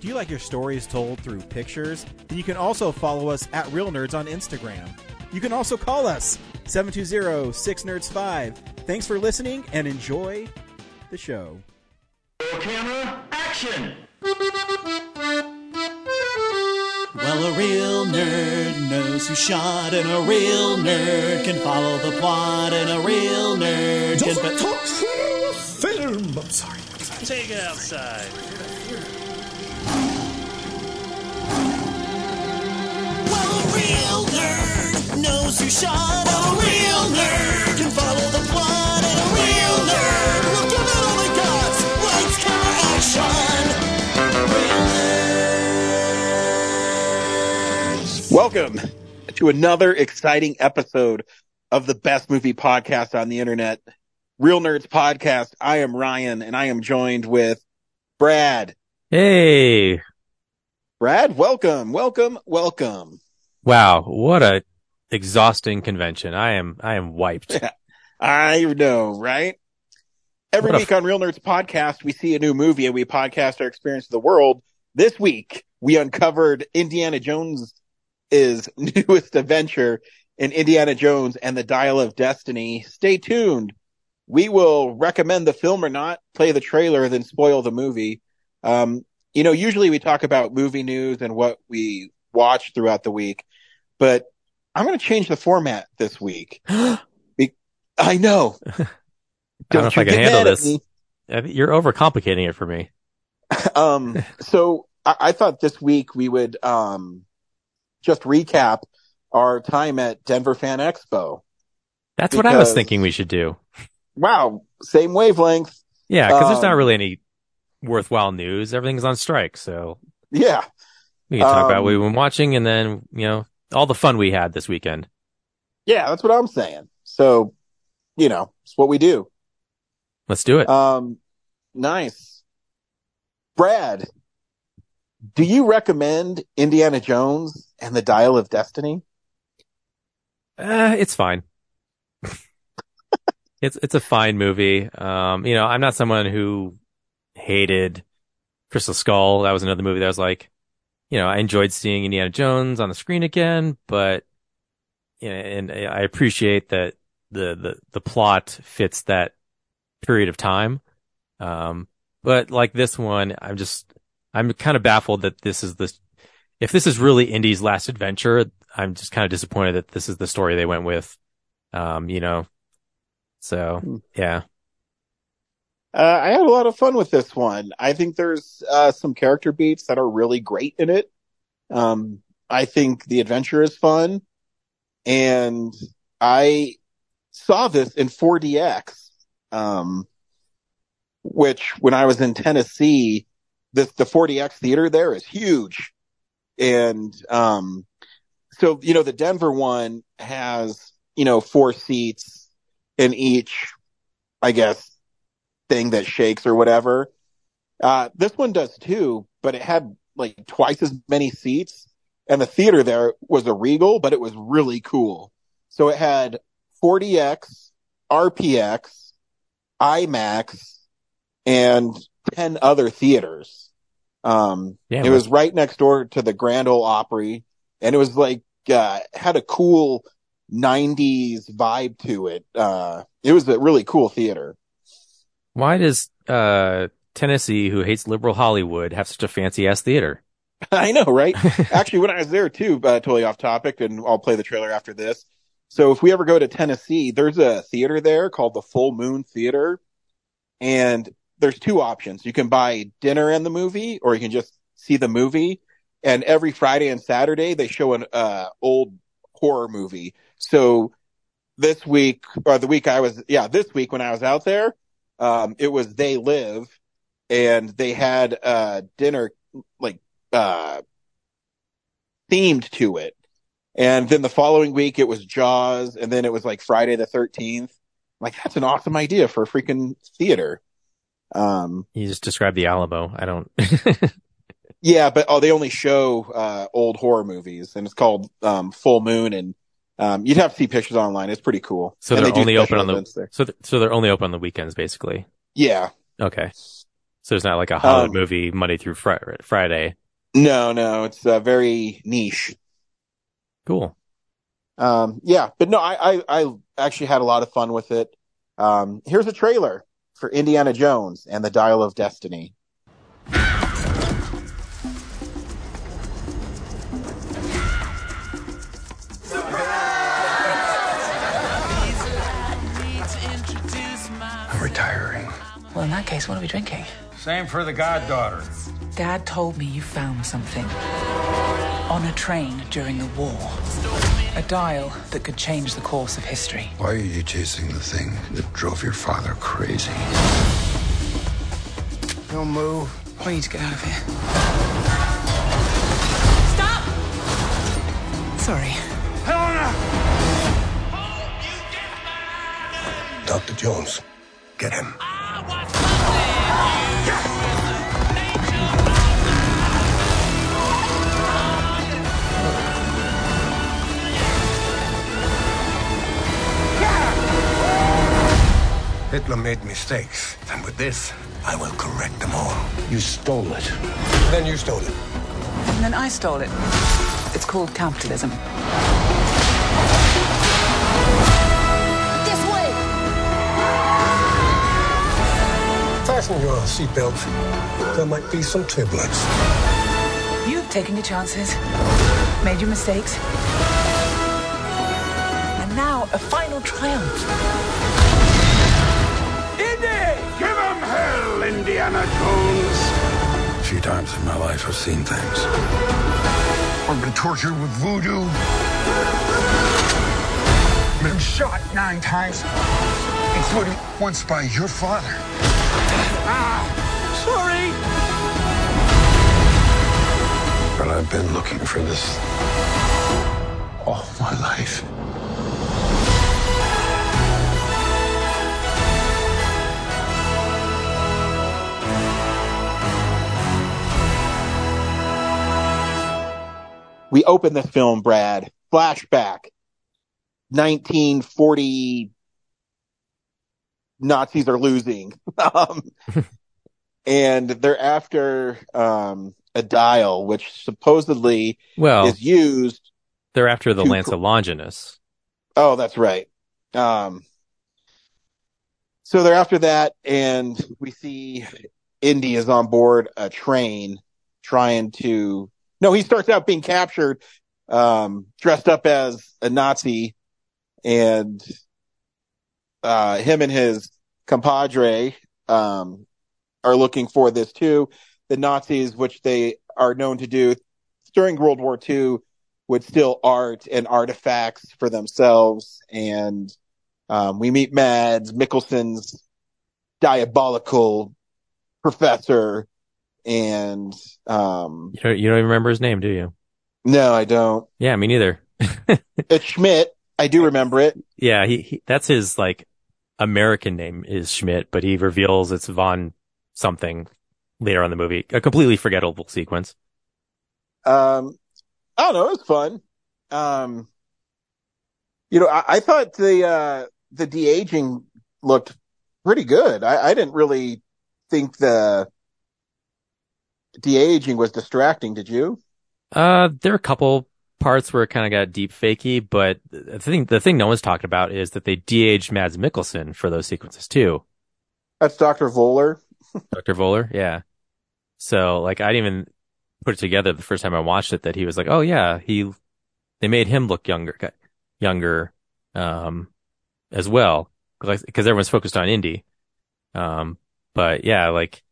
Do you like your stories told through pictures? Then you can also follow us at Reel Nerds on Instagram. You can also call us 720-6nerds5. Thanks for listening and enjoy the show. Camera, action! Well, a real nerd knows who shot, and a real nerd can follow the plot, and a real nerd can. Doesn't talk film. I'm sorry. I'm sorry. Take it outside. Real nerd knows who shot, and a real nerd can follow the plot, and a real nerd will give it all they got. Lights, camera, action. Welcome to another exciting episode of the best movie podcast on the internet, Reel Nerds Podcast. I am Ryan and I am joined with Brad. Hey. Brad, welcome, welcome, welcome. Wow. What a exhausting convention. I am, I am wiped. I know, right? Every What week on Reel Nerds Podcast, we see a new movie and we podcast our experience of the world. This week, we uncovered Indiana Jones' is newest adventure in Indiana Jones and the Dial of Destiny. Stay tuned. We will recommend the film or not, play the trailer, then spoil the movie. Um, you know, usually we talk about movie news and what we watch throughout the week, but I'm going to change the format this week. Be- I know. I don't know if I can handle this. me. I think You're overcomplicating it for me. Um, so I, I thought this week we would, um, just recap our time at Denver Fan Expo. That's what I was thinking we should do. Wow. Same wavelength. Yeah. Cause there's not Um, really any worthwhile news. Everything's on strike. So Yeah. we can talk about Um, what we've been watching and then, you know, all the fun we had this weekend. Yeah. That's what I'm saying. So, you know, it's what we do. Let's do it. Um, nice. Brad, do you recommend Indiana Jones and the Dial of Destiny? Uh, it's fine. it's it's a fine movie. Um, you know, I'm not someone who hated Crystal Skull. That was another movie that was like, you know, I enjoyed seeing Indiana Jones on the screen again, but you know, and I appreciate that the the the plot fits that period of time. Um, but like this one, I'm just I'm kind of baffled that this is the if this is really Indy's last adventure, I'm just kind of disappointed that this is the story they went with. Um, you know, so Hmm. yeah, Uh, I had a lot of fun with this one. I think there's uh, some character beats that are really great in it. Um, I think the adventure is fun, and I saw this in 4DX, um, which when I was in Tennessee, this the 4DX theater there is huge, and um, so you know the Denver one has you know four seats in each, I guess thing that shakes or whatever. Uh, this one does too, but it had like twice as many seats and the theater there was a Regal, but it was really cool. So it had 4DX, RPX, IMAX, and 10 other theaters. Um, Yeah, it was right next door to the Grand Ole Opry and it was like, uh, had a cool 90s vibe to it. Uh, it was a really cool theater. Why does uh Tennessee, who hates liberal Hollywood, have such a fancy ass theater? I know, right? Actually, when I was there too, uh, totally off topic, and I'll play the trailer after this. So if we ever go to Tennessee, there's a theater there called the Full Moon Theater, and there's two options. You can buy dinner and the movie, or you can just see the movie. And every Friday and Saturday, they show an uh, old horror movie. So this week, or the week I was, yeah, this week when I was out there, um, it was They Live, and they had uh, dinner like uh themed to it. And then the following week it was Jaws, and then it was like Friday the 13th. Like, that's an awesome idea for a freaking theater. Um, You just described the Alamo. I don't. yeah, but oh, they only show uh, old horror movies, and it's called um, Full Moon, and um, you'd have to see pictures online. It's pretty cool. so And they're they only open on the. there. So th- so they're only open on the weekends, basically. Yeah, Okay. So it's not like a Hollywood Um, movie Monday through Fri- Friday. no, no, it's uh, very niche. Cool. Um, yeah, but no, I, I, I actually had a lot of fun with it. Um, here's a trailer for Indiana Jones and the Dial of Destiny. Well, in that case, what are we drinking? Same for the goddaughter. Dad told me you found something on a train during the war. A dial that could change the course of history. Why are you chasing the thing that drove your father crazy? Don't move. We need to get out of here. Stop! Sorry. Helena! Dr. Jones, get him. Hitler made mistakes, and with this, I will correct them all. You stole it. Then you stole it. And then I stole it. It's called capitalism. This way! Fasten your seatbelt. There might be some turbulence. You've taken your chances, made your mistakes. And now, a final triumph. Indiana Jones! A few times in my life, I've seen things. I've been tortured with voodoo. Been shot nine times, including once by your father. Ah, sorry! But I've been looking for this all my life. We open this film, Brad, flashback, 1940, Nazis are losing. um, and they're after, um, a dial, which supposedly Well, is used they're after the Lance Longinus. Oh, that's right. Um, so they're after that, and we see Indy is on board a train trying to. No, he starts out being captured, um, dressed up as a Nazi, and uh, him and his compadre um, are looking for this too. The Nazis, which they are known to do during World War II, would steal art and artifacts for themselves. And um, we meet Mads Mikkelsen's diabolical professor. And um, You don't, you don't even remember his name, do you? no, I don't. Yeah, me neither. It's Schmidt. I do remember it. Yeah, he, he that's his like American name is Schmidt, but he reveals it's Von something later on the movie. A completely forgettable sequence. Um, I don't know. It was fun. Um, you know, I, I thought the, uh, the de-aging looked pretty good. I, I didn't really think the de-aging was distracting. Did you? Uh, there are a couple parts where it kind of got deep fakey, but the thing the thing no one's talking about is that they de-aged Mads Mikkelsen for those sequences too. That's Dr. Voller. Dr. Voller, yeah. So like I didn't even put it together the first time I watched it that he was like, oh yeah, he they made him look younger, younger, um, as well because everyone's focused on Indy. Um, but yeah, like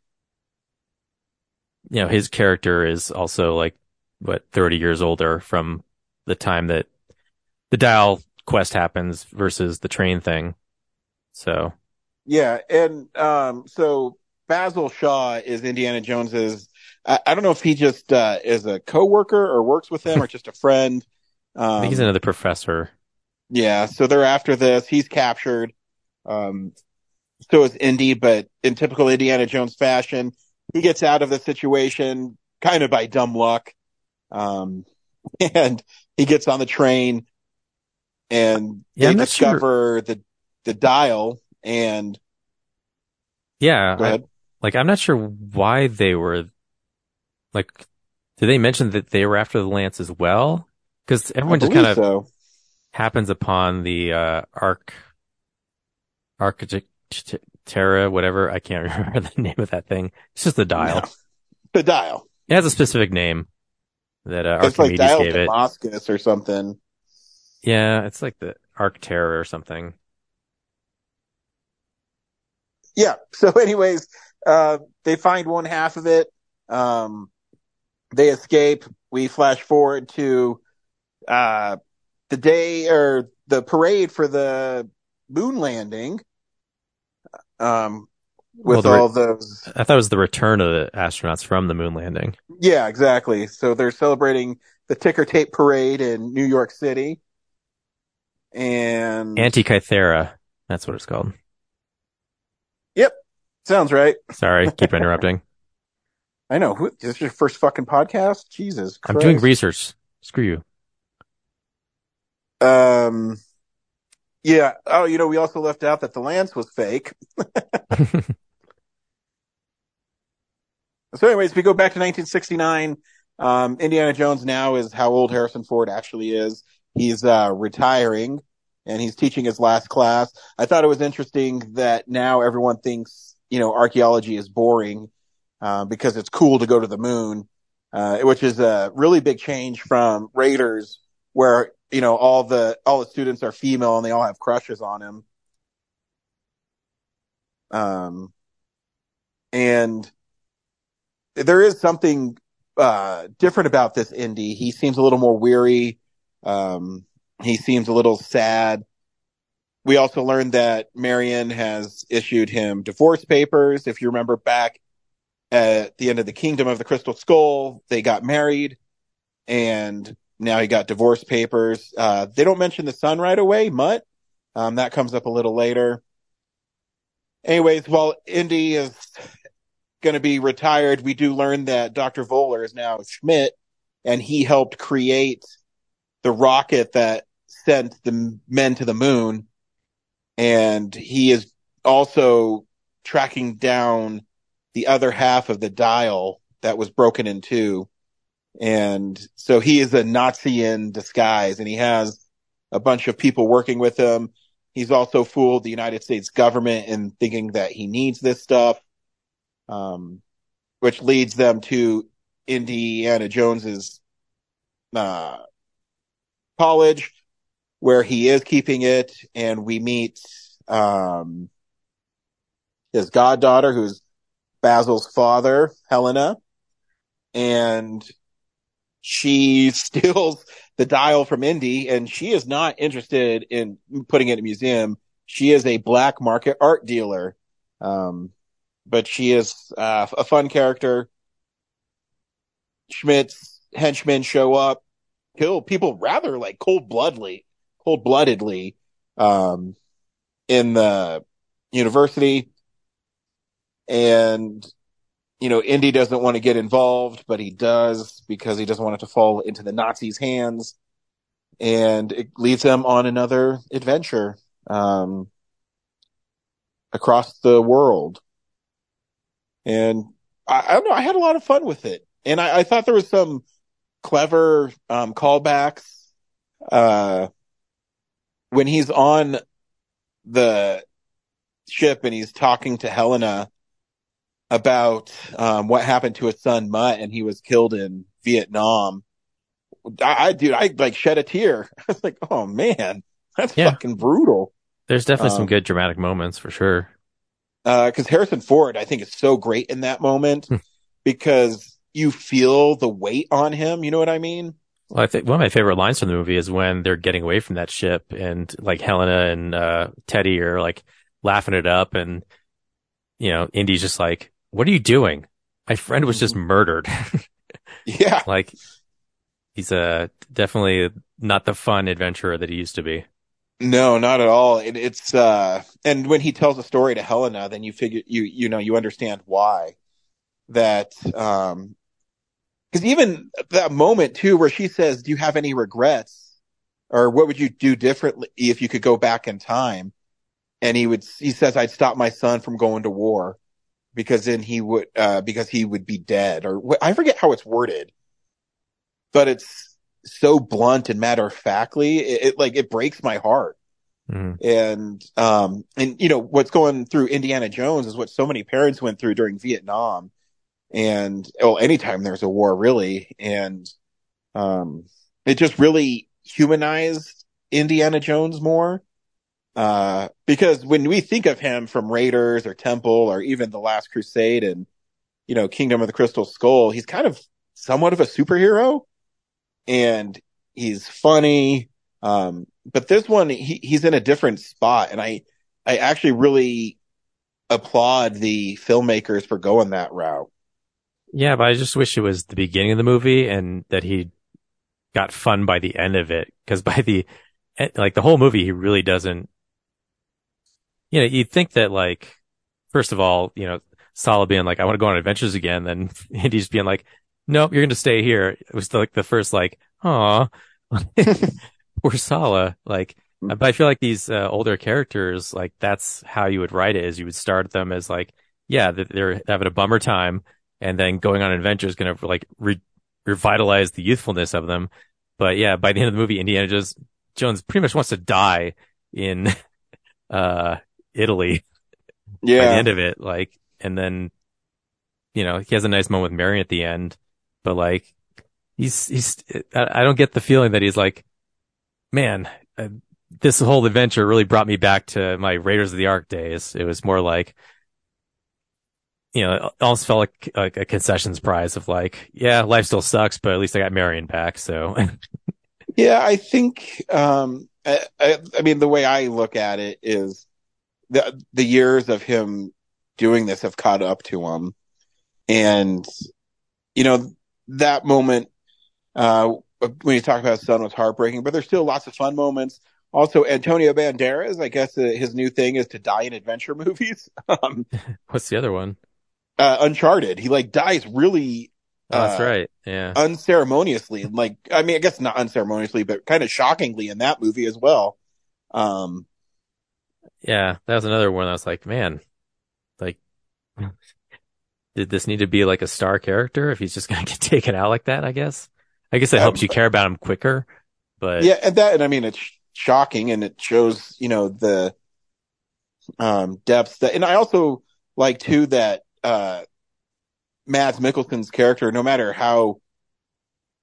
you know, his character is also like what 30 years older from the time that the dial quest happens versus the train thing. So Yeah, and um, so Basil Shaw is Indiana Jones's. I, I don't know if he just uh, is a coworker or works with him or just a friend. I think he's Um, another professor. Yeah, so they're after this. He's captured. Um, so is Indy, but in typical Indiana Jones fashion, he gets out of the situation kind of by dumb luck. Um, and he gets on the train and Yeah, they I'm sure. discover the, the dial and Yeah, I- like I'm not sure why they were like. Did they mention that they were after the lance as well? Because everyone I just kind of so. happens upon the uh, arc, Architectura, whatever. I can't remember the name of that thing. It's just the dial. No. The dial. It has a specific name that uh, It's like Archimedes dial gave it. Damascus or something. Yeah, it's like the Arc Terror or something. yeah. So anyways, uh, they find one half of it. Um, they escape. We flash forward to, uh, the day or the parade for the moon landing. Um, with Well, all those. I thought it was the return of the astronauts from the moon landing. Yeah, exactly. So they're celebrating the ticker tape parade in New York City. And Antikythera. That's what it's called. Yep, sounds right. Sorry, keep interrupting. I know. Who, is this your first fucking podcast? Jesus I'm doing research. Screw you. Um, yeah. Oh, you know, we also left out that the lance was fake. So, anyways, we go back to 1969. Um, Indiana Jones now is how old Harrison Ford actually is. He's uh, retiring and he's teaching his last class. I thought it was interesting that now everyone thinks, you know, archaeology is boring uh, because it's cool to go to the moon, uh, which is a really big change from Raiders, where you know all the all the students are female and they all have crushes on him. Um, and there is something uh different about this Indy. He seems a little more weary. Um, he seems a little sad. We also learned that Marion has issued him divorce papers. If you remember back at the end of the Kingdom of the Crystal Skull, they got married and now he got divorce papers. Uh, they don't mention the son right away, Mutt. Um, that comes up a little later. Anyways, while Indy is going to be retired, we do learn that Dr. Voller is now Schmidt and he helped create the rocket that sent the men to the moon. And he is also tracking down the other half of the dial that was broken in two. And so he is a Nazi in disguise and he has a bunch of people working with him. He's also fooled the United States government in thinking that he needs this stuff. Um, which leads them to Indiana Jones's, uh, college where he is keeping it. And we meet, um, his goddaughter, who's Basil's father, Helena. And she steals the dial from Indy and she is not interested in putting it in a museum. She is a black market art dealer. Um, but she is uh, a fun character. Schmidt's henchmen show up, kill people rather like cold bloodedly, cold bloodedly, um, in the university. And, you know, Indy doesn't want to get involved, but he does because he doesn't want it to fall into the Nazis' hands. And it leads them on another adventure, um, across the world. And I, I don't know, I had a lot of fun with it. And I, I thought there was some clever, um, callbacks, uh, when he's on the ship and he's talking to Helena about, um, what happened to his son Mutt and he was killed in Vietnam. I, I dude, I like shed a tear. I was like, oh man, that's Yeah. fucking brutal. There's definitely some Um, good dramatic moments for sure. Uh, cause Harrison Ford, I think is so great in that moment Hmm. because you feel the weight on him. You know what I mean? Well, I think one of my favorite lines from the movie is when they're getting away from that ship and like Helena and uh, Teddy are like laughing it up and you know, Indy's just like, "What are you doing? My friend was just murdered." Yeah. like he's uh, definitely not the fun adventurer that he used to be. No, not at all. It, it's uh, and when he tells a story to Helena, then you figure you you know you understand why that um because even that moment too where she says, "Do you have any regrets?" or "What would you do differently if you could go back in time?" and he would he says, "I'd stop my son from going to war because then he would uh because he would be dead," or wh- I forget how it's worded, but it's so blunt and matter of factly. It, it like it breaks my heart Mhm. and um and you know what's going through Indiana Jones is what so many parents went through during Vietnam and well anytime there's a war really and um it just really humanized Indiana Jones more uh because when we think of him from Raiders or Temple or even The Last Crusade and you know Kingdom of the Crystal Skull he's kind of somewhat of a superhero and he's funny um but this one he, he's in a different spot and i i actually really applaud the filmmakers for going that route Yeah, but I just wish it was the beginning of the movie and that he got fun by the end of it. Cause by the, eh, like the whole movie, he really doesn't, you know, you'd think that like, first of all, you know, Sallah being like, I want to go on adventures again. Then Indy's being like, nope, you're going to stay here. It was like the first like, aw, poor Sallah. Like, but I feel like these uh, older characters, like that's how you would write it is you would start them as like, yeah, they're having a bummer time and then going on an adventure is going to like re- revitalize the youthfulness of them. But yeah, by the end of the movie, Indiana Jones, Jones pretty much wants to die in, uh, Italy by the yeah end of it. Like, and then, you know, he has a nice moment with Marion at the end, but like, he's, he's, I, I don't get the feeling that he's like, man, uh, this whole adventure really brought me back to my Raiders of the Ark days. It was more like, you know, it almost felt like, like a concessions prize of like, yeah, life still sucks, but at least I got Marion back. So yeah i think um I, I, I mean the way i look at it is the the years of him doing this have caught up to him and you know that moment uh when you talk about his son was heartbreaking but there's still lots of fun moments also antonio banderas i guess uh, his new thing is to die in adventure movies um what's the other one? uh uncharted he like dies really Oh, that's uh, right. Yeah. unceremoniously like i mean i guess not unceremoniously but kind of shockingly in that movie as well um Yeah, that was another one. I was like, man, like, did this need to be like a star character if he's just gonna get taken out like that? I guess. I guess it Yeah, helps you care about him quicker, but yeah and that and i mean it's shocking and it shows you know the um depth that and i also like too that uh mads mikkelsen's character no matter how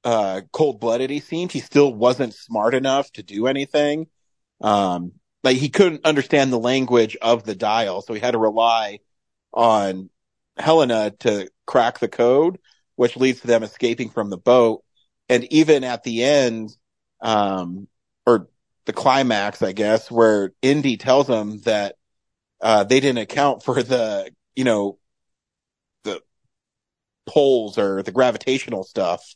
uh cold-blooded he seemed he still wasn't smart enough to do anything um like he couldn't understand the language of the dial so he had to rely on helena to crack the code which leads to them escaping from the boat and even at the end um or the climax i guess where indy tells them that uh they didn't account for the you know the poles or the gravitational stuff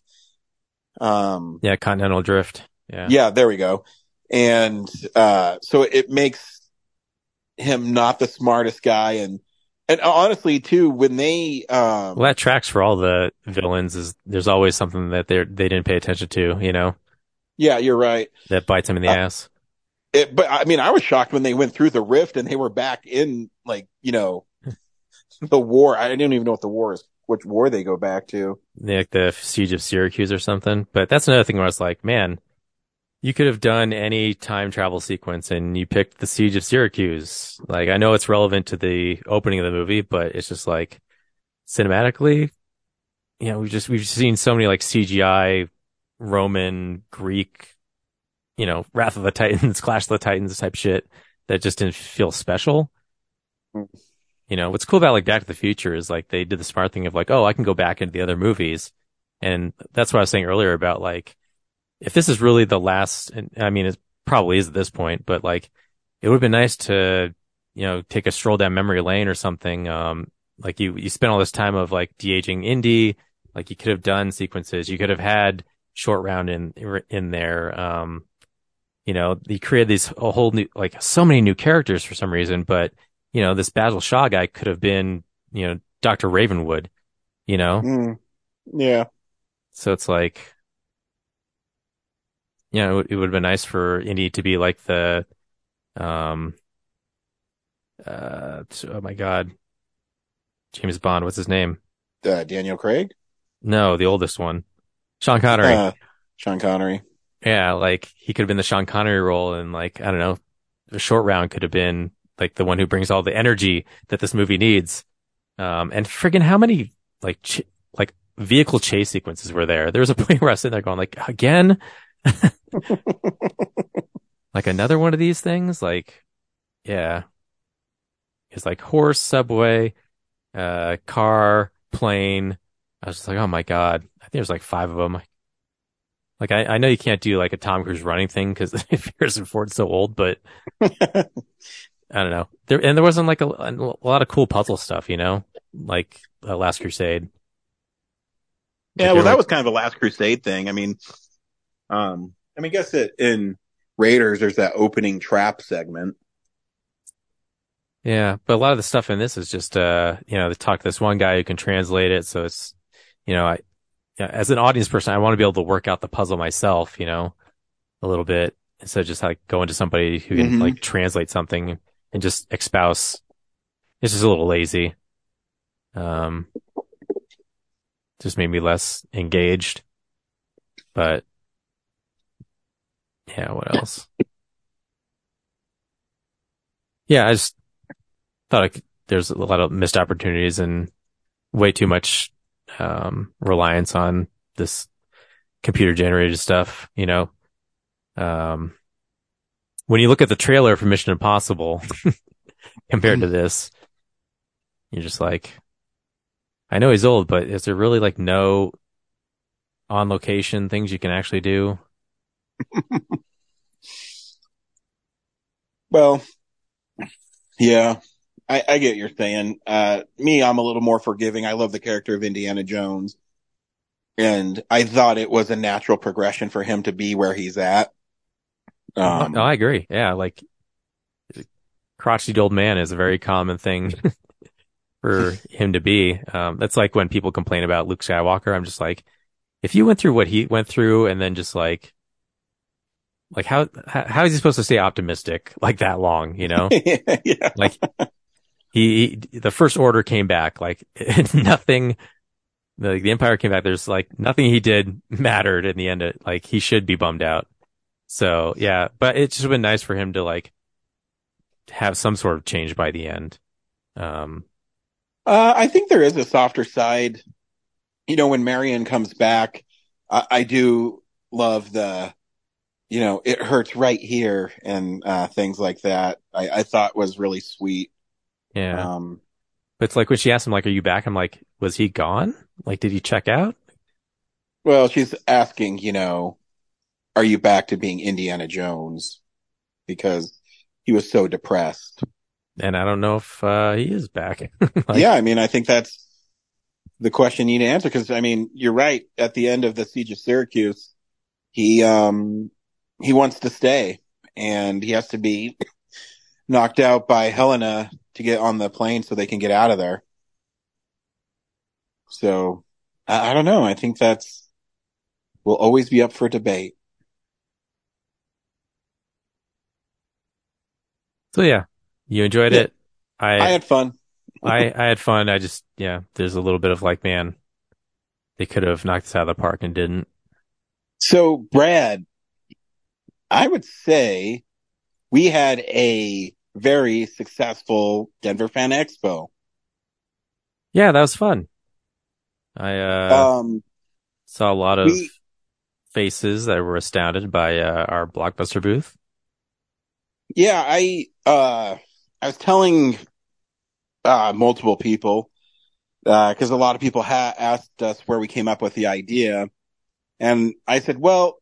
um yeah, continental drift. Yeah. yeah, there we go. And uh so it makes him not the smartest guy and and honestly too when they um Well, that tracks for all the villains is there's always something that they they didn't pay attention to, you know, yeah, you're right. that bites him in the Uh, ass. It, but I mean I was shocked when they went through the rift and they were back in like, you know, the war. I didn't even know what the war is which war they go back to. like the siege of Syracuse or something. But that's another thing where I was like, man, you could have done any time travel sequence and you picked the siege of Syracuse. Like, I know it's relevant to the opening of the movie, but it's just like cinematically, you know, we've just, we've seen so many like CGI, Roman, Greek, you know, Wrath of the Titans, Clash of the Titans type shit that just didn't feel special. Hmm. You know, what's cool about like Back to the Future is like they did the smart thing of like, oh, I can go back into the other movies. And that's what I was saying earlier about like, if this is really the last, and I mean, it probably is at this point, but like, it would have been nice to, you know, take a stroll down memory lane or something. Um, like you, you spent all this time of like de-aging Indy, like you could have done sequences. You could have had short round in in there. Um, you know, he created these a whole new like so many new characters for some reason, but you know, this Basil Shaw guy could have been you know Doctor Ravenwood. You know, Mm. Yeah. so it's like, you know, it would have been nice for Indy to be like the, um, uh, oh my God, James Bond. What's his name? Uh, Daniel Craig? No, the oldest one, Sean Connery. Uh, Sean Connery. Yeah, like he could have been the Sean Connery role, and like I don't know, the short round could have been like the one who brings all the energy that this movie needs. Um, and friggin' how many like ch- like vehicle chase sequences were there? There was a point where I was sitting there going like, again, like another one of these things. Like, yeah, it's like horse, subway, uh, car, plane. I was just like, oh my god, I think there's like five of them. Like I, I know you can't do like a Tom Cruise running thing because Harrison Ford's so old, but I don't know. There and there wasn't like a, a lot of cool puzzle stuff, you know, like uh, Last Crusade. Yeah, Like, well, that were- was kind of a Last Crusade thing. I mean, um, I mean, I guess it, in Raiders, there's that opening trap segment. Yeah, but a lot of the stuff in this is just, uh, you know, they talk to this one guy who can translate it. So it's, you know, I, as an audience person, I want to be able to work out the puzzle myself, you know, a little bit instead of just like going to somebody who can Mhm. like translate something and just espouse. It's just a little lazy. Um, just made me less engaged, but yeah, what else? Yeah, I just thought I could, there's a lot of missed opportunities and way too much um, reliance on this computer generated stuff. You know, um, when you look at the trailer for Mission Impossible compared to this, you're just like, I know he's old, but is there really like no on location things you can actually do? Well, yeah, I, I get your saying. Uh, me, I'm a little more forgiving. I love the character of Indiana Jones. And I thought it was a natural progression for him to be where he's at. Um, no, I agree. Yeah, like crotchety old man is a very common thing for him to be. Um, that's like when people complain about Luke Skywalker. I'm just like, if you went through what he went through and then just like, like how, how, how is he supposed to stay optimistic like that long, you know? yeah. like he, he the first order came back like nothing the, the empire came back there's like nothing he did mattered in the end of, like he should be bummed out so yeah but it's just been nice for him to like have some sort of change by the end um Uh, I think there is a softer side. You know, when Marion comes back, I, I do love the, you know, it hurts right here and, uh, things like that. I, I thought was really sweet. yeah Um, but it's like when she asked him like are you back i'm like was he gone like did he check out well, she's asking, you know, are you back to being Indiana Jones? Because he was so depressed. and i don't know if uh he is back Like, yeah, I mean, I think that's the question you need to answer because I mean, you're right. At the end of the siege of Syracuse, he um he wants to stay and he has to be knocked out by Helena to get on the plane so they can get out of there. So I, I don't know. I think that's will always be up for debate. so yeah you enjoyed Yeah. it I had fun. I, I had fun. I just, yeah, there's a little bit of like, man, they could have knocked us out of the park and didn't. So Brad, I would say we had a very successful Denver Fan Expo. Yeah, that was fun. I, uh, um, saw a lot of we- faces that were astounded by, uh, our blockbuster booth. yeah, I, uh, I was telling, uh, multiple people, uh, cause a lot of people ha- asked us where we came up with the idea. And I said, well,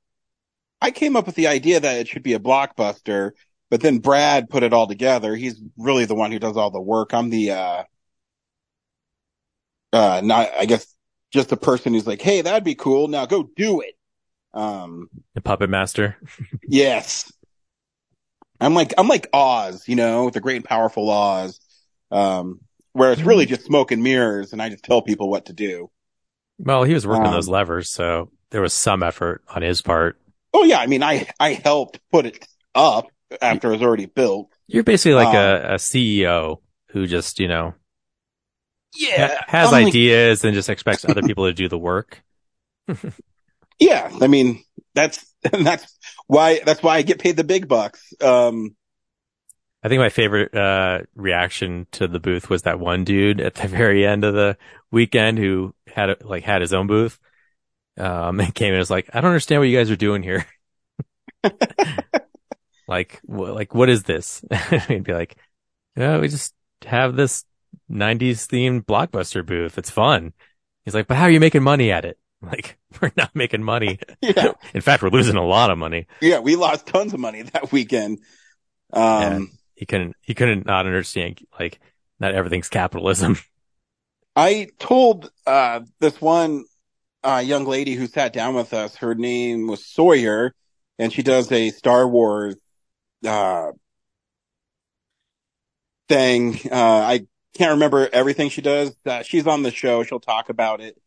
I came up with the idea that it should be a blockbuster, but then Brad put it all together. He's really the one who does all the work. I'm the, uh, uh, not, I guess just the person who's like, Hey, that'd be cool. Now go do it. Um, The Puppet Master. yes. I'm like I'm like Oz, you know, the great and powerful Oz. Um, where it's really just smoke and mirrors, and I just tell people what to do. Well, he was working Um, those levers, so there was some effort on his part. Oh yeah, I mean, I I helped put it up after it was already built. You're basically like Um, a, a CEO who just, you know, Yeah, ha- has I'm like- ideas and just expects other people to do the work. yeah, I mean, that's that's why that's why I get paid the big bucks. Um, I think my favorite uh, reaction to the booth was that one dude at the very end of the weekend who had a, like had his own booth. Um, and came and was like, I don't understand what you guys are doing here. like, wh- like, what is this? He'd be like, yeah, we just have this 90s themed blockbuster booth. It's fun. He's like, but how are you making money at it? Like, we're not making money. yeah, In fact, we're losing a lot of money. yeah, we lost tons of money that weekend. Um, He couldn't, he couldn't not understand, like, not everything's capitalism. I told uh, this one uh, young lady who sat down with us. Her name was Sawyer, and she does a Star Wars uh, thing. Uh, I can't remember everything she does. Uh, she's on the show. She'll talk about it.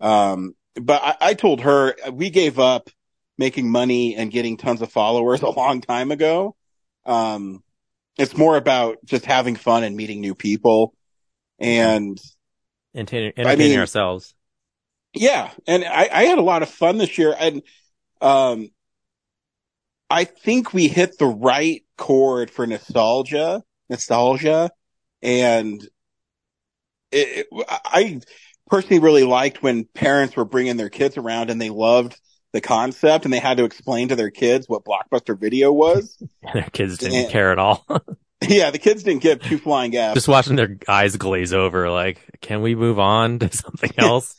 Um, but I, I told her we gave up making money and getting tons of followers a long time ago. Um, it's more about just having fun and meeting new people. And Entertaining, entertaining mean- ourselves. Yeah, and I, I had a lot of fun this year, and um, I think we hit the right chord for nostalgia, nostalgia, and it, it, I personally really liked when parents were bringing their kids around and they loved the concept and they had to explain to their kids what blockbuster video was. Their kids didn't Yeah. care at all. yeah, the kids didn't give two flying F's. Just watching their eyes glaze over, like, can we move on to something else?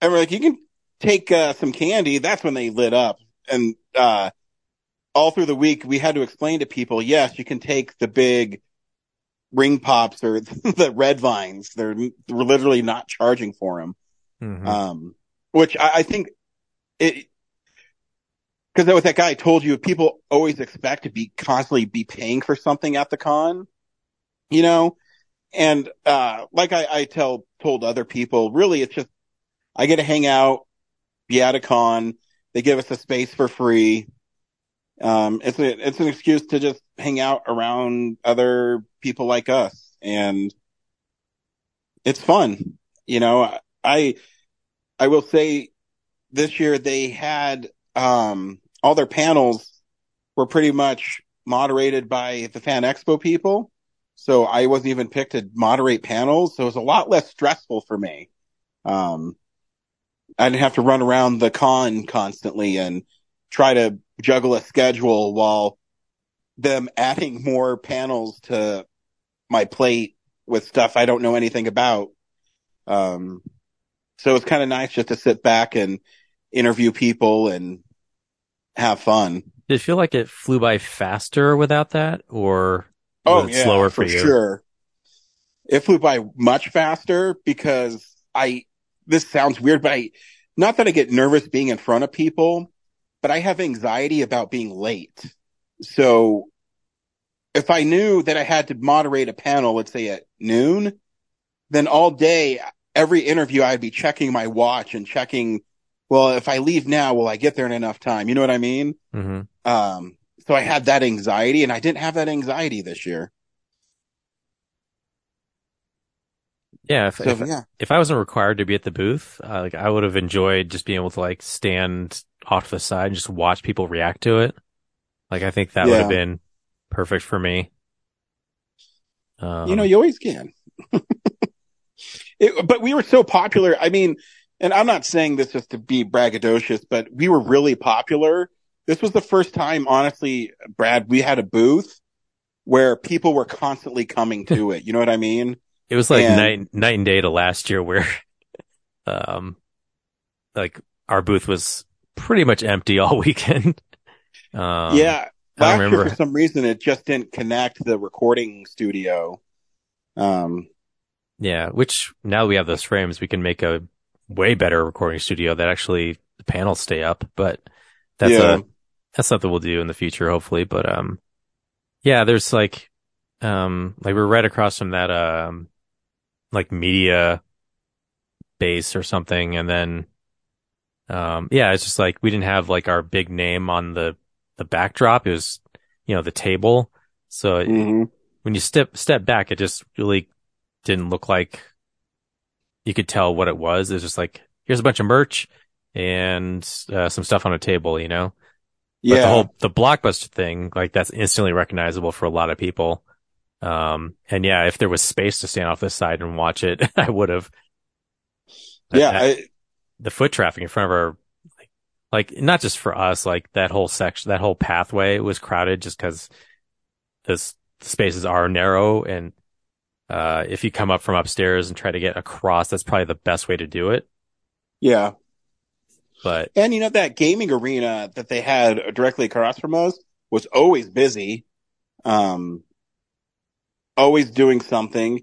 And we're like, you can take uh, some candy. That's when they lit up. And uh, all through the week, we had to explain to people, yes, you can take the big ring pops or the red vines. They're, we're literally not charging for them. Mhm. Um, which I, I think it, cause that was that guy I told you, people always expect to be constantly be paying for something at the con, you know? And, uh, like I, I tell, told other people, really, it's just, I get to hang out, be at a con. They give us a space for free. Um, it's a, it's an excuse to just hang out around other people like us and it's fun. You know, I, I will say this year they had, um, all their panels were pretty much moderated by the fan expo people. So I wasn't even picked to moderate panels. So it was a lot less stressful for me. Um, I didn't have to run around the con constantly and try to juggle a schedule while them adding more panels to my plate with stuff I don't know anything about. Um, so it's kind of nice just to sit back and interview people and have fun. Did it feel like it flew by faster without that or was it slower for, you? Oh, sure. It flew by much faster because I, this sounds weird, but I, not that I get nervous being in front of people, but I have anxiety about being late. So if I knew that I had to moderate a panel, let's say at noon, then all day, every interview, I'd be checking my watch and checking, well, if I leave now, will I get there in enough time? You know what I mean? hmm Um, so I had that anxiety and I didn't have that anxiety this year. Yeah. If, So if, yeah. if I wasn't required to be at the booth, uh, like I would have enjoyed just being able to like stand off the side and just watch people react to it. Like I think that would have been perfect for me. Um, you know, you always can. it, but we were so popular. I mean, and I'm not saying this just to be braggadocious, but we were really popular. This was the first time, honestly, Brad, we had a booth where people were constantly coming to it. You know what I mean? It was like And- night night and day to last year where um like our booth was pretty much empty all weekend. Um yeah. I Last remember- year, for some reason, it just didn't connect the recording studio. Um, yeah, which now we have those frames, we can make a way better recording studio that actually the panels stay up, but that's Yeah. a, that's something we'll do in the future, hopefully. But, um, yeah, there's like, um, like we're right across from that, um, like media base or something. And then, um, yeah, it's just like we didn't have like our big name on the, the backdrop. It was, you know, the table. So it- Mhm. when you step, step back, it just really didn't look like you could tell what it was. It's just like, here's a bunch of merch and, uh, some stuff on a table, you know? But Yeah. the whole, the blockbuster thing, like that's instantly recognizable for a lot of people. Um, and yeah, if there was space to stand off this side and watch it, I would have. Yeah. that- I, the foot traffic in front of our, like, like not just for us, like that whole section, that whole pathway was crowded just because this spaces are narrow. And, uh, if you come up from upstairs and try to get across, that's probably the best way to do it. yeah. But And you know, that gaming arena that they had directly across from us was always busy. Um, always doing something.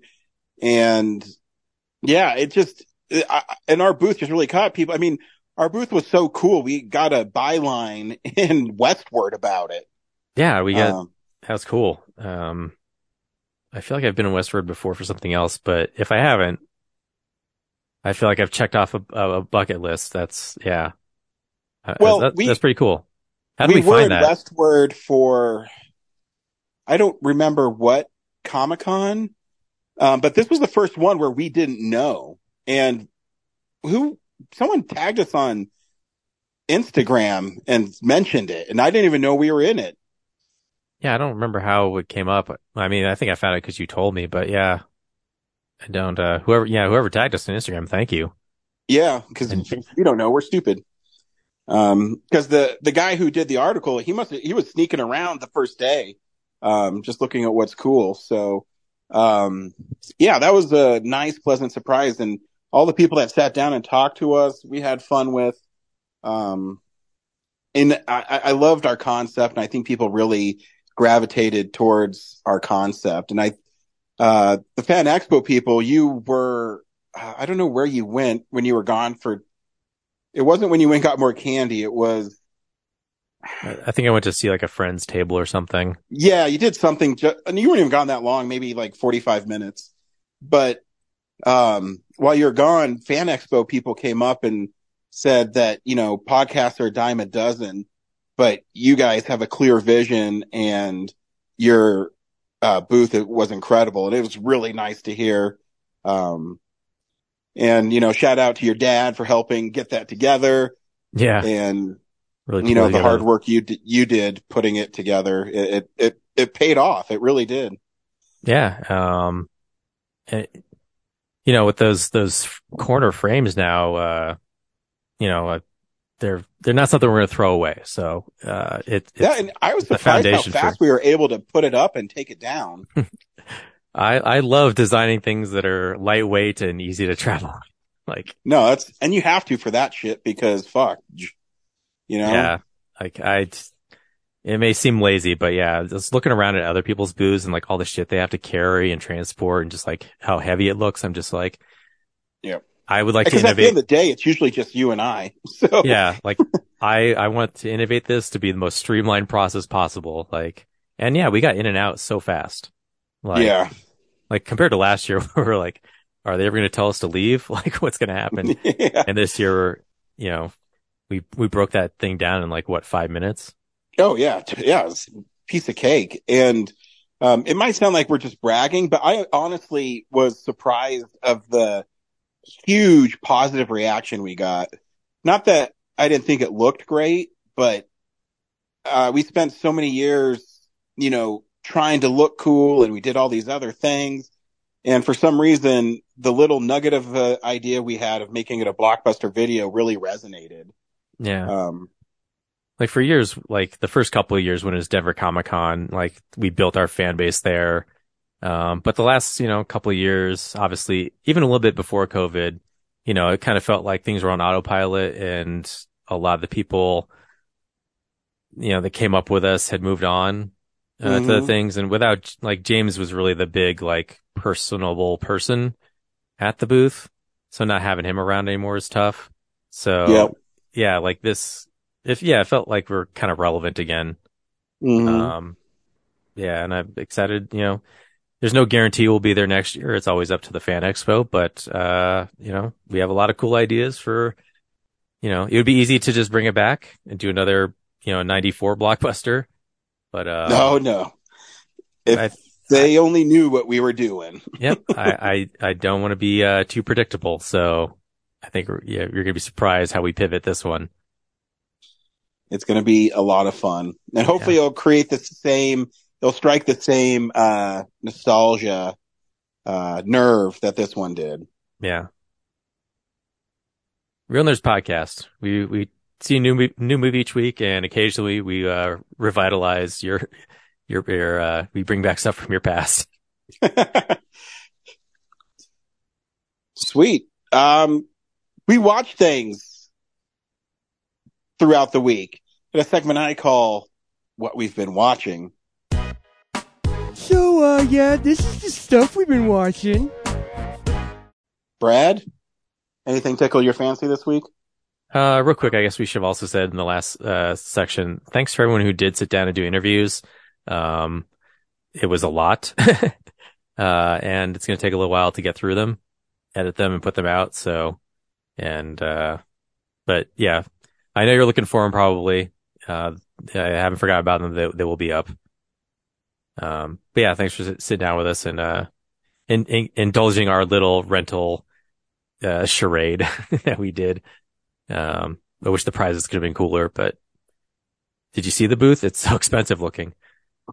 And yeah, it just, I, and our booth just really caught people. I mean, our booth was so cool. We got a byline in Westword about it. yeah, we got, Um, that was cool. Um, I feel like I've been in Westword before for something else, but if I haven't, I feel like I've checked off a, a bucket list. That's, yeah. Uh, Well, that- we- that's pretty cool. How do we, we, were find in that? Westword for, I don't remember what Comic Con, um, but this was the first one where we didn't know. And who, someone tagged us on Instagram and mentioned it, and I didn't even know we were in it. Yeah, I don't remember how it came up. I mean, I think I found it because you told me, but yeah, I don't. Uh, whoever, yeah, whoever tagged us on Instagram, thank you. Yeah, because we don't know. We're stupid. Um, because the the guy who did the article, he must he was sneaking around the first day, um, just looking at what's cool. So, um, yeah, that was a nice, pleasant surprise, and all the people that sat down and talked to us, we had fun with. Um, and I, I loved our concept, and I think people really gravitated towards our concept. And I, uh, the Fan Expo people, you were I don't know where you went when you were gone for. It wasn't when you went got more candy. It was I think I went to see like a friend's table or something. yeah, you did something. Ju- and you weren't even gone that long, maybe like forty five minutes. But um, while you're gone, Fan Expo people came up and said that you know podcasts are a dime a dozen, but you guys have a clear vision and your uh, booth it was incredible, and it was really nice to hear. Um, and you know, shout out to your dad for helping get that together, Yeah, and really. you know the hard work you d- you did putting it together. It, it it it paid off. It really did. Yeah. Um, it- you know, with those those corner frames now, uh, you know, uh, they're they're not something we're gonna throw away. So, uh, it, it's, Yeah, and I was the surprised how foundation for- fast we were able to put it up and take it down. I I love designing things that are lightweight and easy to travel. Like, No, that's and you have to for that shit because fuck, you know. yeah, like I, it may seem lazy, but yeah, just looking around at other people's booths and like all the shit they have to carry and transport and just like how heavy it looks, I'm just like, yeah, I would like to Because at the end innovate. of the day, it's usually just you and I. So yeah, like I I want to innovate this to be the most streamlined process possible. Like, and yeah, we got in and out so fast. Like, yeah, like compared to last year, we were like, are they ever going to tell us to leave? Like, what's going to happen? yeah. and this year, you know, we we broke that thing down in like what five minutes. Oh yeah, yeah, piece of cake. And um, it might sound like we're just bragging, but I honestly was surprised of the huge positive reaction we got. Not that I didn't think it looked great, but uh, we spent so many years, you know, trying to look cool, and we did all these other things. And for some reason, the little nugget of uh, idea we had of making it a blockbuster video really resonated. Yeah, Um, like for years, like the first couple of years when it was Denver Comic Con, like we built our fan base there. Um, but the last, you know, couple of years, obviously, even a little bit before COVID, you know, it kind of felt like things were on autopilot and a lot of the people, you know, that came up with us had moved on, uh, to the Mhm. things. And without, like, James was really the big, like, personable person at the booth. So not having him around anymore is tough. So Yep. Yeah, like this, if, yeah, it felt like we're kind of relevant again. Mhm. Um, yeah, and I'm excited, you know, there's no guarantee we'll be there next year. It's always up to the fan expo, but, uh, you know, we have a lot of cool ideas for, you know, it would be easy to just bring it back and do another, you know, 94 blockbuster, but, uh, no, no. If I- they only knew what we were doing. yep. I, I, I don't want to be, uh, too predictable. So I think, yeah, you're going to be surprised how we pivot this one. It's going to be a lot of fun, and hopefully it'll create the same. It'll strike the same uh, nostalgia uh, nerve that this one did. Yeah. Reel Nerds Podcast. We, we see a new, new movie each week and occasionally we, uh, revitalize your, your, your, uh, we bring back stuff from your past. Sweet. Um, we watch things throughout the week. In a segment I call "What We've Been Watching." So, uh, yeah, this is the stuff we've been watching. Brad, anything tickle your fancy this week? Uh, real quick, I guess we should have also said in the last, uh, section, thanks for everyone who did sit down and do interviews. Um, it was a lot. uh, and it's going to take a little while to get through them, edit them and put them out. So, and, uh, but yeah, I know you're looking for them probably. Uh, I haven't forgot about them. They, they will be up. Um, but yeah, thanks for sitting down with us and, uh, in, in, indulging our little rental, uh, charade that we did. Um, I wish the prizes could have been cooler, but did you see the booth? It's so expensive looking.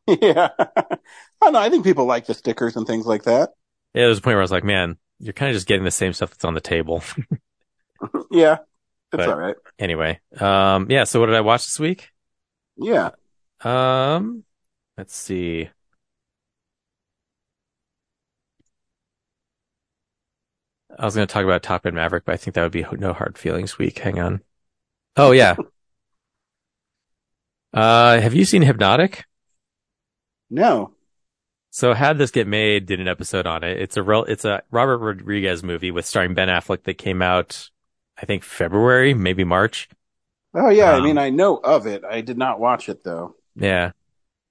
yeah, I don't know. I think people like the stickers and things like that. Yeah, there was a point where I was like, man, you're kind of just getting the same stuff that's on the table. Yeah, it's But- all right. anyway, um, yeah. So what did I watch this week? Yeah, Um, let's see. I was going to talk about Top Gun Maverick, but I think that would be no hard feelings week. Hang on. Oh yeah. uh, have you seen Hypnotic? no, So had this get made, did an episode on it. It's a real, it's a Robert Rodriguez movie with starring Ben Affleck that came out, I think February, maybe March. oh yeah. I Um, mean, I know of it. I did not watch it though. Yeah.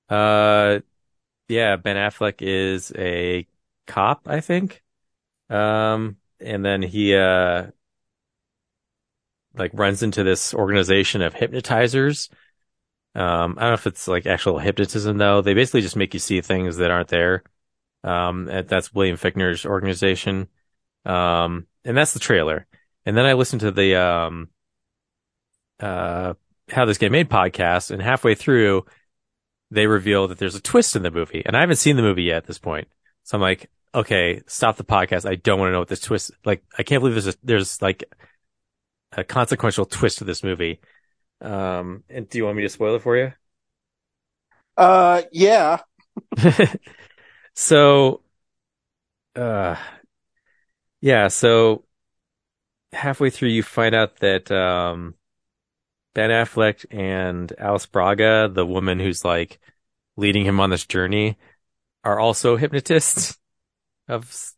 Uh, yeah, Ben Affleck is a cop, I think. Um, and then he, uh, like runs into this organization of hypnotizers. Um, I don't know if it's like actual hypnotism though. They basically just make you see things that aren't there. Um, that's William Fichtner's organization. Um, and that's the trailer. And then I listened to the, um, uh, how this get made podcast and halfway through, they reveal that there's a twist in the movie and I haven't seen the movie yet at this point. So I'm like, okay, stop the podcast. I don't want to know what this twist, like, I can't believe there's a, there's like a consequential twist to this movie. Um, and do you want me to spoil it for you? Uh, yeah. so, uh, yeah, so halfway through you find out that, um, Ben Affleck and Alice Braga, the woman who's like leading him on this journey, are also hypnotists of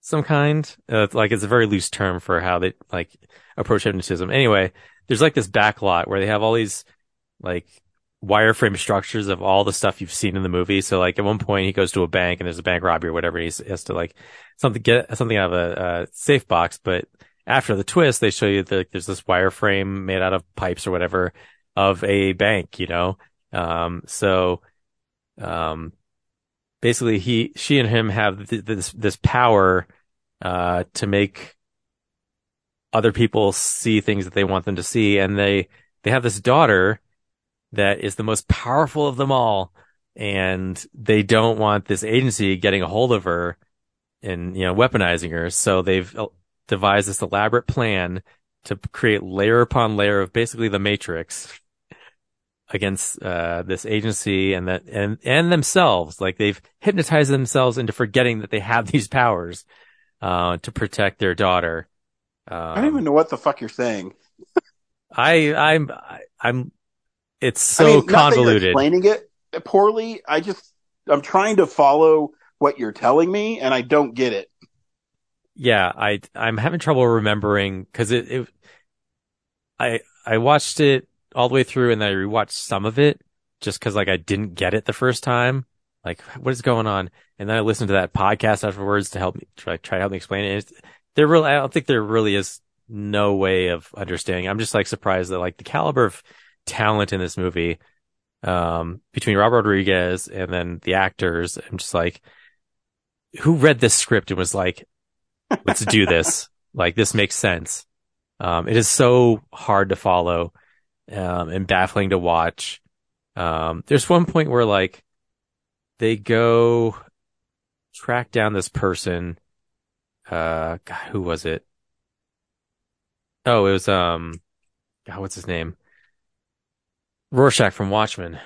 some kind. Uh, like it's a very loose term for how they like approach hypnotism. Anyway, there's like this back lot where they have all these like wireframe structures of all the stuff you've seen in the movie. So like at one point he goes to a bank and there's a bank robbery or whatever. He has to like something, get something out of a, a safe box. But after the twist, they show you that there's this wireframe made out of pipes or whatever of a bank, you know? Um, so, um, basically he, she and him have th- this, this power, uh, to make other people see things that they want them to see. And they, they have this daughter that is the most powerful of them all. And they don't want this agency getting a hold of her and, you know, weaponizing her. So they've devised this elaborate plan to create layer upon layer of basically the matrix against, uh, this agency and that, and, and themselves. Like they've hypnotized themselves into forgetting that they have these powers, uh, to protect their daughter. Um, I don't even know what the fuck you're saying. I, I'm, I, I'm, it's I so mean, that you're convoluted. explaining it poorly. I just, I'm trying to follow what you're telling me and I don't get it. Yeah, I, I'm having trouble remembering because it, it, I, I watched it all the way through and then I rewatched some of it just cause like I didn't get it the first time. Like, what is going on? And then I listened to that podcast afterwards to help me try, try to help me explain it. There really, I don't think there really is no way of understanding. I'm just like surprised that like the caliber of talent in this movie, um, between Robert Rodriguez and then the actors, I'm just like, who read this script and was like, let's do this. Like this makes sense. Um, it is so hard to follow, um, and baffling to watch. Um, there's one point where like they go track down this person. Uh, God, who was it? Oh, it was, um, God, what's his name? Rorschach from Watchmen.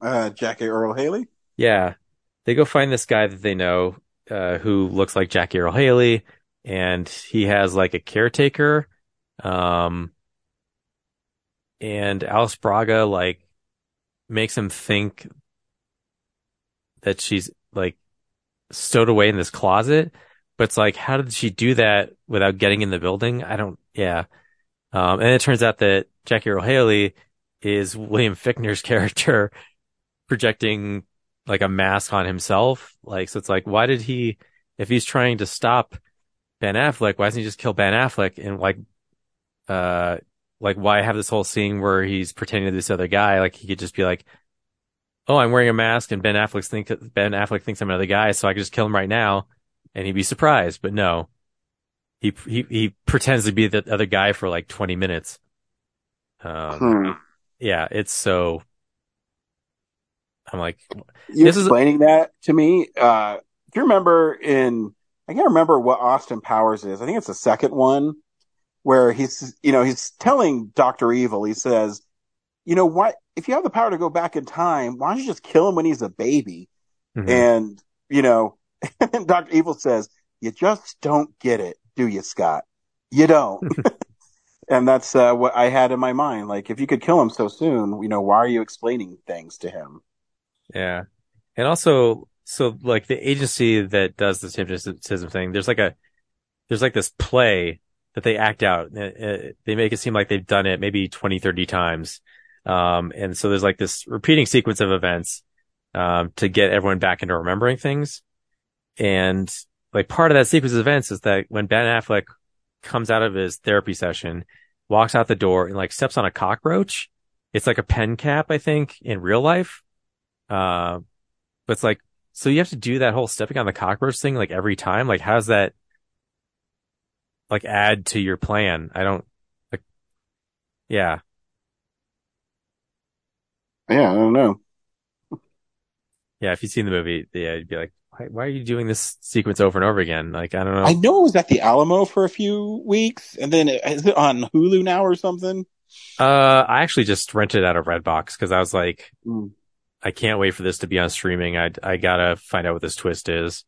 Uh, Jackie Earle Haley. Yeah. They go find this guy that they know, uh, who looks like Jackie Earle Haley and he has like a caretaker. Um, and Alice Braga like makes him think that she's like stowed away in this closet. But it's like, how did she do that without getting in the building? I don't, yeah. Um, and it turns out that Jackie Earle Haley is William Fichtner's character projecting like a mask on himself. Like, so it's like, why did he, if he's trying to stop Ben Affleck, why doesn't he just kill Ben Affleck and like, uh, like why have this whole scene where he's pretending to this other guy? Like he could just be like, oh, I'm wearing a mask and Ben Affleck think Ben Affleck thinks I'm another guy, so I could just kill him right now, and he'd be surprised. But no, he he he pretends to be the other guy for like 20 minutes. Um, Hmm. yeah, it's so. I'm like, You This is- explaining that to me. Uh, do you remember in? I can't remember what Austin Powers is. I think it's the second one where he's, you know, he's telling Doctor Evil. He says, you know what? If you have the power to go back in time, why don't you just kill him when he's a baby? mhm. And you know, and Doctor Evil says, you just don't get it, do you, Scott? You don't. and that's uh, what I had in my mind. Like, if you could kill him so soon, you know, why are you explaining things to him? Yeah. And also, so like the agency that does this hypnotism thing, there's like a, there's like this play that they act out. Uh, uh, They make it seem like they've done it maybe 20, 30 times. Um, and so there's like this repeating sequence of events, um, to get everyone back into remembering things. And like part of that sequence of events is that when Ben Affleck comes out of his therapy session, walks out the door and like steps on a cockroach. It's like a pen cap, I think, in real life. Uh, but it's like, so you have to do that whole stepping on the cockroach thing like every time. Like, how does that like add to your plan? I don't like, yeah. Yeah, I don't know. Yeah. If you've seen the movie, yeah, you'd be like, why, why are you doing this sequence over and over again? Like, I don't know. I know it was at the Alamo for a few weeks, and then it- is it on Hulu now or something? Uh, I actually just rented out of Redbox because I was like, Mm. I can't wait for this to be on streaming. I I gotta find out what this twist is.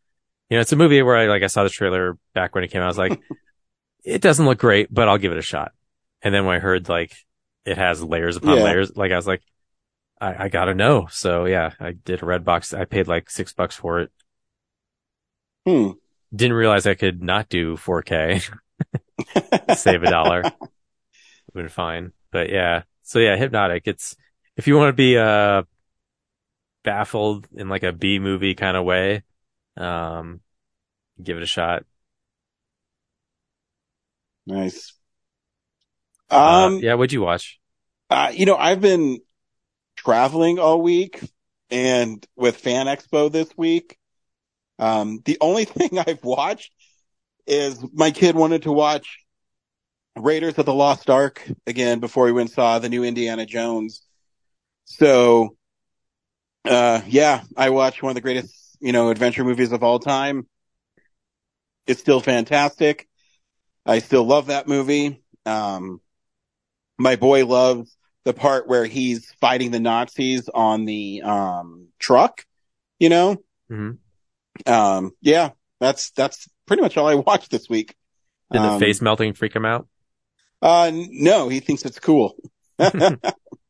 You know, it's a movie where I like I saw the trailer back when it came out. I was like, it doesn't look great, but I'll give it a shot. And then when I heard like it has layers upon Yeah. layers, like I was like, I, I gotta know. So yeah, I did a Redbox. I paid like six bucks for it. Hmm. Didn't realize I could not do 4K. Save a dollar. Been fine. But yeah. So yeah, hypnotic. It's if you want to be uh baffled in like a B movie kind of way, um give it a shot. Nice. Uh, Um, yeah, what'd you watch? uh, you know, I've been traveling all week and with Fan Expo this week. Um, the only thing I've watched is my kid wanted to watch Raiders of the Lost Ark again before he went and saw the new Indiana Jones. So, uh, yeah, I watched one of the greatest, you know, adventure movies of all time. It's still fantastic. I still love that movie. Um, my boy loves the part where he's fighting the Nazis on the um truck, you know? Mhm. Um yeah, that's that's pretty much all I watched this week. Did the Um, face melting freak him out? Uh no, he thinks it's cool.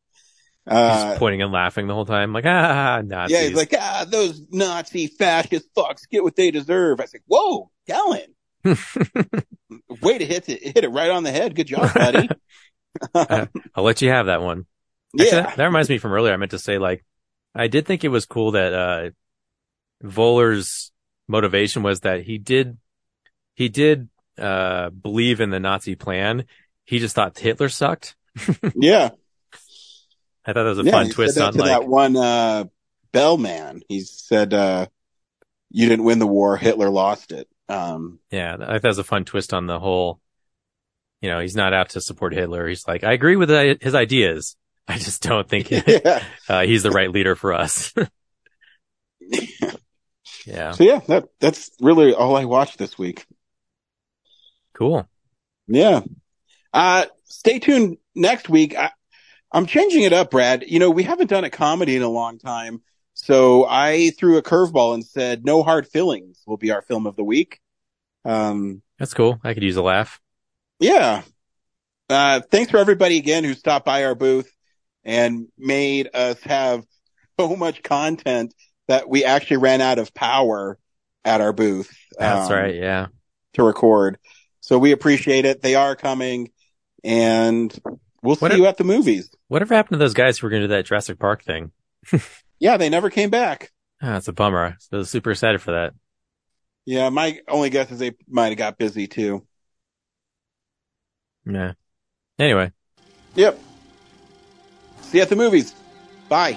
He's uh pointing and laughing the whole time, like ah, Nazis. yeah, he's like, ah, those Nazi fascist fucks get what they deserve. I was like, whoa, Dallin, way to hit it, hit it right on the head. Good job, buddy. Uh, I'll let you have that one. Actually, Yeah. that, that reminds me from earlier. I meant to say, like, I did think it was cool that, uh, Voller's motivation was that he did, he did, uh, believe in the Nazi plan. He just thought Hitler sucked. Yeah. I thought that was a yeah, fun twist on to like, that one uh, bellman. He said, uh, "You didn't win the war; Hitler lost it." Um, yeah, I thought that was a fun twist on the whole, you know, he's not out to support Hitler. He's like, I agree with his ideas. I just don't think yeah. uh, he's the right leader for us. yeah, So yeah, that that's really all I watched this week. cool. Yeah. Uh, stay tuned next week. I, I'm changing it up, Brad. You know, we haven't done a comedy in a long time. So I threw a curveball and said, No Hard Feelings will be our film of the week. Um, That's cool. I could use a laugh. yeah. Uh, thanks for everybody again who stopped by our booth and made us have so much content that we actually ran out of power at our booth. That's um, right. Yeah. To record. So we appreciate it. They are coming and we'll What see if- you at the movies. Whatever happened to those guys who were going to do that Jurassic Park thing? Yeah, they never came back. Ah, that's a bummer. I was super excited for that. Yeah, my only guess is they might have got busy too. Yeah. Anyway, Yep. See you at the movies. Bye.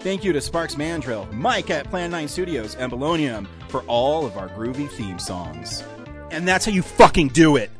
Thank you to Sparks Mandrill, Mike at Plan 9 Studios, and Bolognium for all of our groovy theme songs. And that's how you fucking do it!